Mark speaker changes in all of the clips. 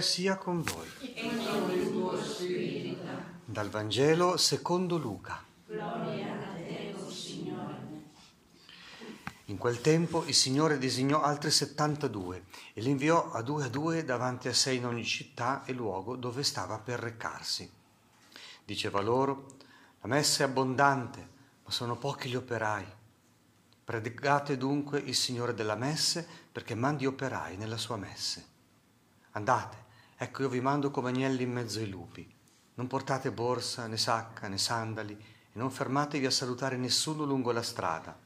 Speaker 1: sia con voi.
Speaker 2: E con il tuo spirito.
Speaker 1: Dal Vangelo secondo Luca.
Speaker 2: Gloria a te, Signore.
Speaker 1: In quel tempo il Signore disegnò altri 72 e li inviò a due a due davanti a sé in ogni città e luogo dove stava per recarsi. Diceva loro, la messa è abbondante, ma sono pochi gli operai. Predicate dunque il Signore della messe perché mandi operai nella sua messe. Andate, ecco io vi mando come agnelli in mezzo ai lupi. Non portate borsa, né sacca, né sandali e non fermatevi a salutare nessuno lungo la strada.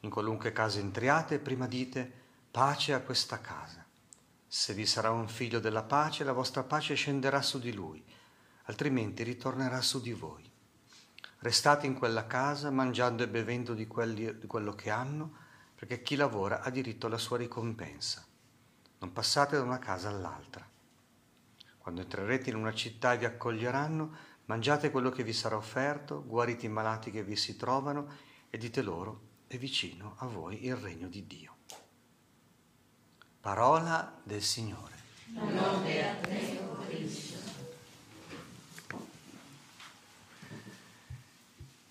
Speaker 1: In qualunque casa entriate, prima dite pace a questa casa. Se vi sarà un figlio della pace, la vostra pace scenderà su di lui, altrimenti ritornerà su di voi. Restate in quella casa mangiando e bevendo di, quelli, di quello che hanno, perché chi lavora ha diritto alla sua ricompensa. Non passate da una casa all'altra. Quando entrerete in una città e vi accoglieranno, mangiate quello che vi sarà offerto, guarite i malati che vi si trovano e dite loro, è vicino a voi il regno di Dio. Parola del Signore.
Speaker 2: Lode a te, o Cristo.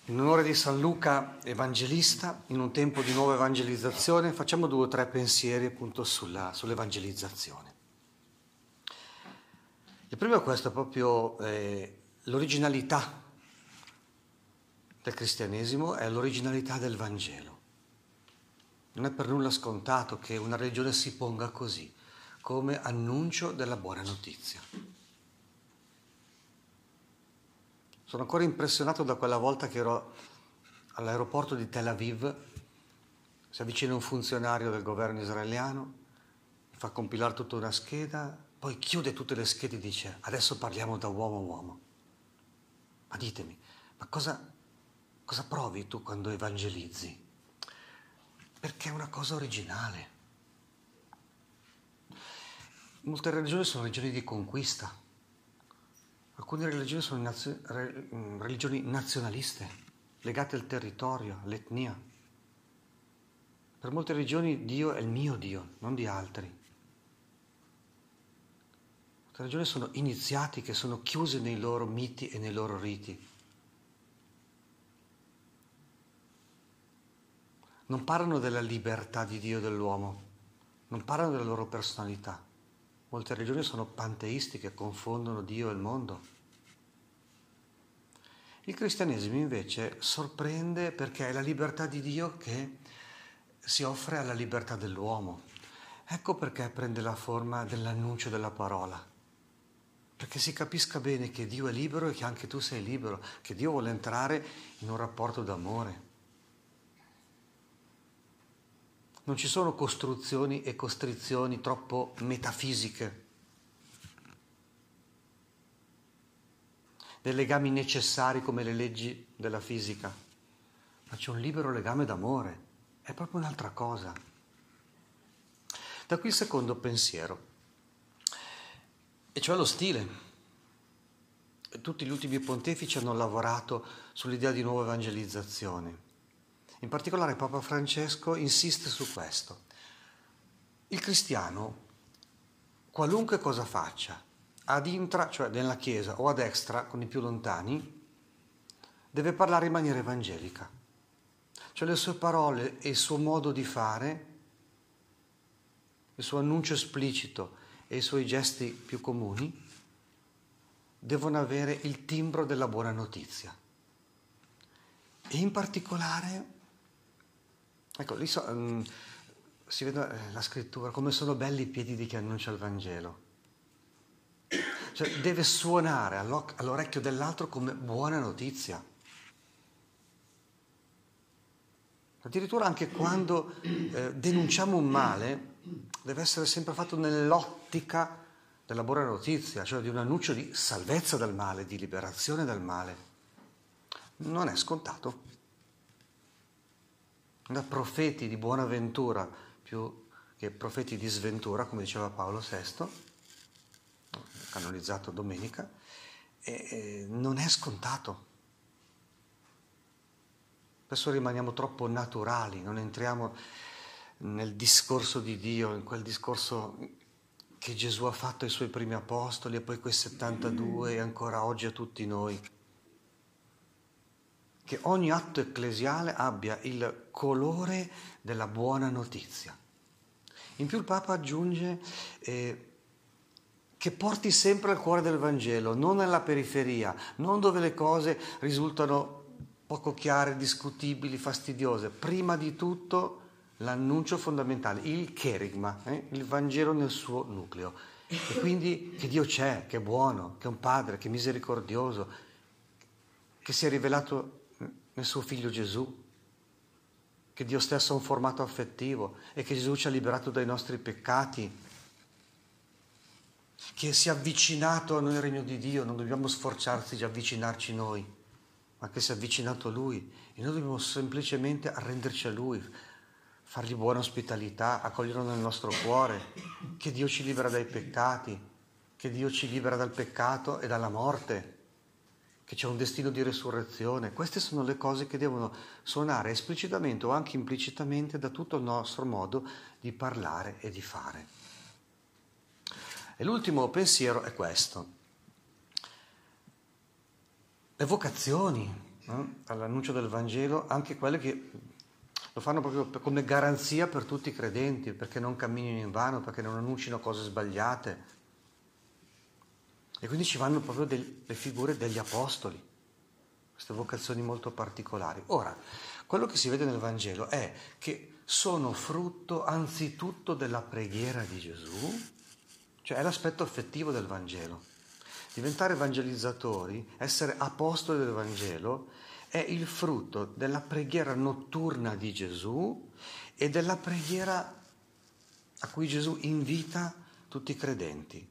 Speaker 1: In onore di San Luca Evangelista, in un tempo di nuova evangelizzazione, facciamo due o tre pensieri appunto sulla, sull'evangelizzazione. Il primo è questo, proprio eh, l'originalità del cristianesimo è l'originalità del Vangelo. Non è per nulla scontato che una religione si ponga così, come annuncio della buona notizia. Sono ancora impressionato da quella volta che ero all'aeroporto di Tel Aviv, si avvicina un funzionario del governo israeliano, fa compilare tutta una scheda, poi chiude tutte le schede e dice adesso parliamo da uomo a uomo. Ma ditemi, ma cosa, cosa provi tu quando evangelizzi? Perché è una cosa originale. Molte religioni sono religioni di conquista. Alcune religioni sono nazio- re- religioni nazionaliste, legate al territorio, all'etnia. Per molte religioni Dio è il mio Dio, non di altri. Molte religioni sono iniziatiche, sono chiuse nei loro miti e nei loro riti. Non parlano della libertà di Dio e dell'uomo, non parlano della loro personalità. Molte religioni sono panteistiche, confondono Dio e il mondo. Il cristianesimo invece sorprende perché è la libertà di Dio che si offre alla libertà dell'uomo. Ecco perché prende la forma dell'annuncio della parola. Perché si capisca bene che Dio è libero e che anche tu sei libero, che Dio vuole entrare in un rapporto d'amore. Non ci sono costruzioni e costrizioni troppo metafisiche, dei legami necessari come le leggi della fisica, ma c'è un libero legame d'amore, è proprio un'altra cosa. Da qui il secondo pensiero, e cioè lo stile. Tutti gli ultimi pontefici hanno lavorato sull'idea di nuova evangelizzazione. In particolare Papa Francesco insiste su questo. Il cristiano, qualunque cosa faccia, ad intra, cioè nella Chiesa, o ad extra, con i più lontani, deve parlare in maniera evangelica. Cioè le sue parole e il suo modo di fare, il suo annuncio esplicito e i suoi gesti più comuni, devono avere il timbro della buona notizia. E in particolare Ecco, lì so, um, si vede eh, la scrittura, come sono belli i piedi di chi annuncia il Vangelo. Cioè, deve suonare all'orecchio dell'altro come buona notizia. Addirittura anche quando eh, denunciamo un male, deve essere sempre fatto nell'ottica della buona notizia, cioè di un annuncio di salvezza dal male, di liberazione dal male. Non è scontato da profeti di buona ventura più che profeti di sventura, come diceva Paolo VI, canonizzato domenica, e non è scontato. Spesso rimaniamo troppo naturali, non entriamo nel discorso di Dio, in quel discorso che Gesù ha fatto ai suoi primi apostoli e poi quei 72 e ancora oggi a tutti noi. Che ogni atto ecclesiale abbia il colore della buona notizia. In più il Papa aggiunge eh, che porti sempre al cuore del Vangelo, non nella periferia, non dove le cose risultano poco chiare, discutibili, fastidiose. Prima di tutto l'annuncio fondamentale, il cherigma, eh? il Vangelo nel suo nucleo. E quindi che Dio c'è, che è buono, che è un Padre, che è misericordioso, che si è rivelato nel suo Figlio Gesù, che Dio stesso ha un formato affettivo e che Gesù ci ha liberato dai nostri peccati, che si è avvicinato a noi il regno di Dio, non dobbiamo sforzarsi di avvicinarci noi, ma che si è avvicinato a Lui. E noi dobbiamo semplicemente arrenderci a Lui, fargli buona ospitalità, accoglierlo nel nostro cuore, che Dio ci libera dai peccati, che Dio ci libera dal peccato e dalla morte, che c'è un destino di resurrezione. Queste sono le cose che devono suonare esplicitamente o anche implicitamente da tutto il nostro modo di parlare e di fare. E l'ultimo pensiero è questo. Le vocazioni no? all'annuncio del Vangelo, anche quelle che lo fanno proprio come garanzia per tutti i credenti, perché non camminino in vano, perché non annuncino cose sbagliate. E quindi ci vanno proprio le figure degli apostoli, queste vocazioni molto particolari. Ora, quello che si vede nel Vangelo è che sono frutto anzitutto della preghiera di Gesù, cioè è l'aspetto affettivo del Vangelo. Diventare evangelizzatori, essere apostoli del Vangelo, è il frutto della preghiera notturna di Gesù e della preghiera a cui Gesù invita tutti i credenti,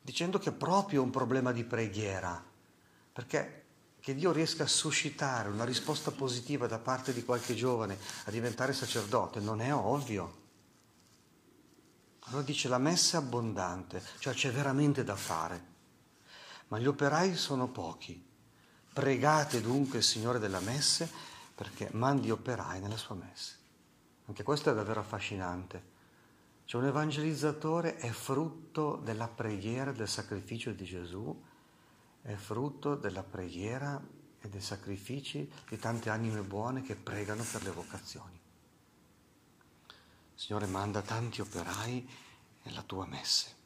Speaker 1: dicendo che è proprio un problema di preghiera, perché che Dio riesca a suscitare una risposta positiva da parte di qualche giovane a diventare sacerdote non è ovvio. Allora dice la messa è abbondante, cioè c'è veramente da fare, ma gli operai sono pochi. Pregate dunque il Signore della messe perché mandi operai nella sua messe. Anche questo è davvero affascinante. Cioè un evangelizzatore è frutto della preghiera, del sacrificio di Gesù, è frutto della preghiera e dei sacrifici di tante anime buone che pregano per le vocazioni. Signore manda tanti operai nella tua messe.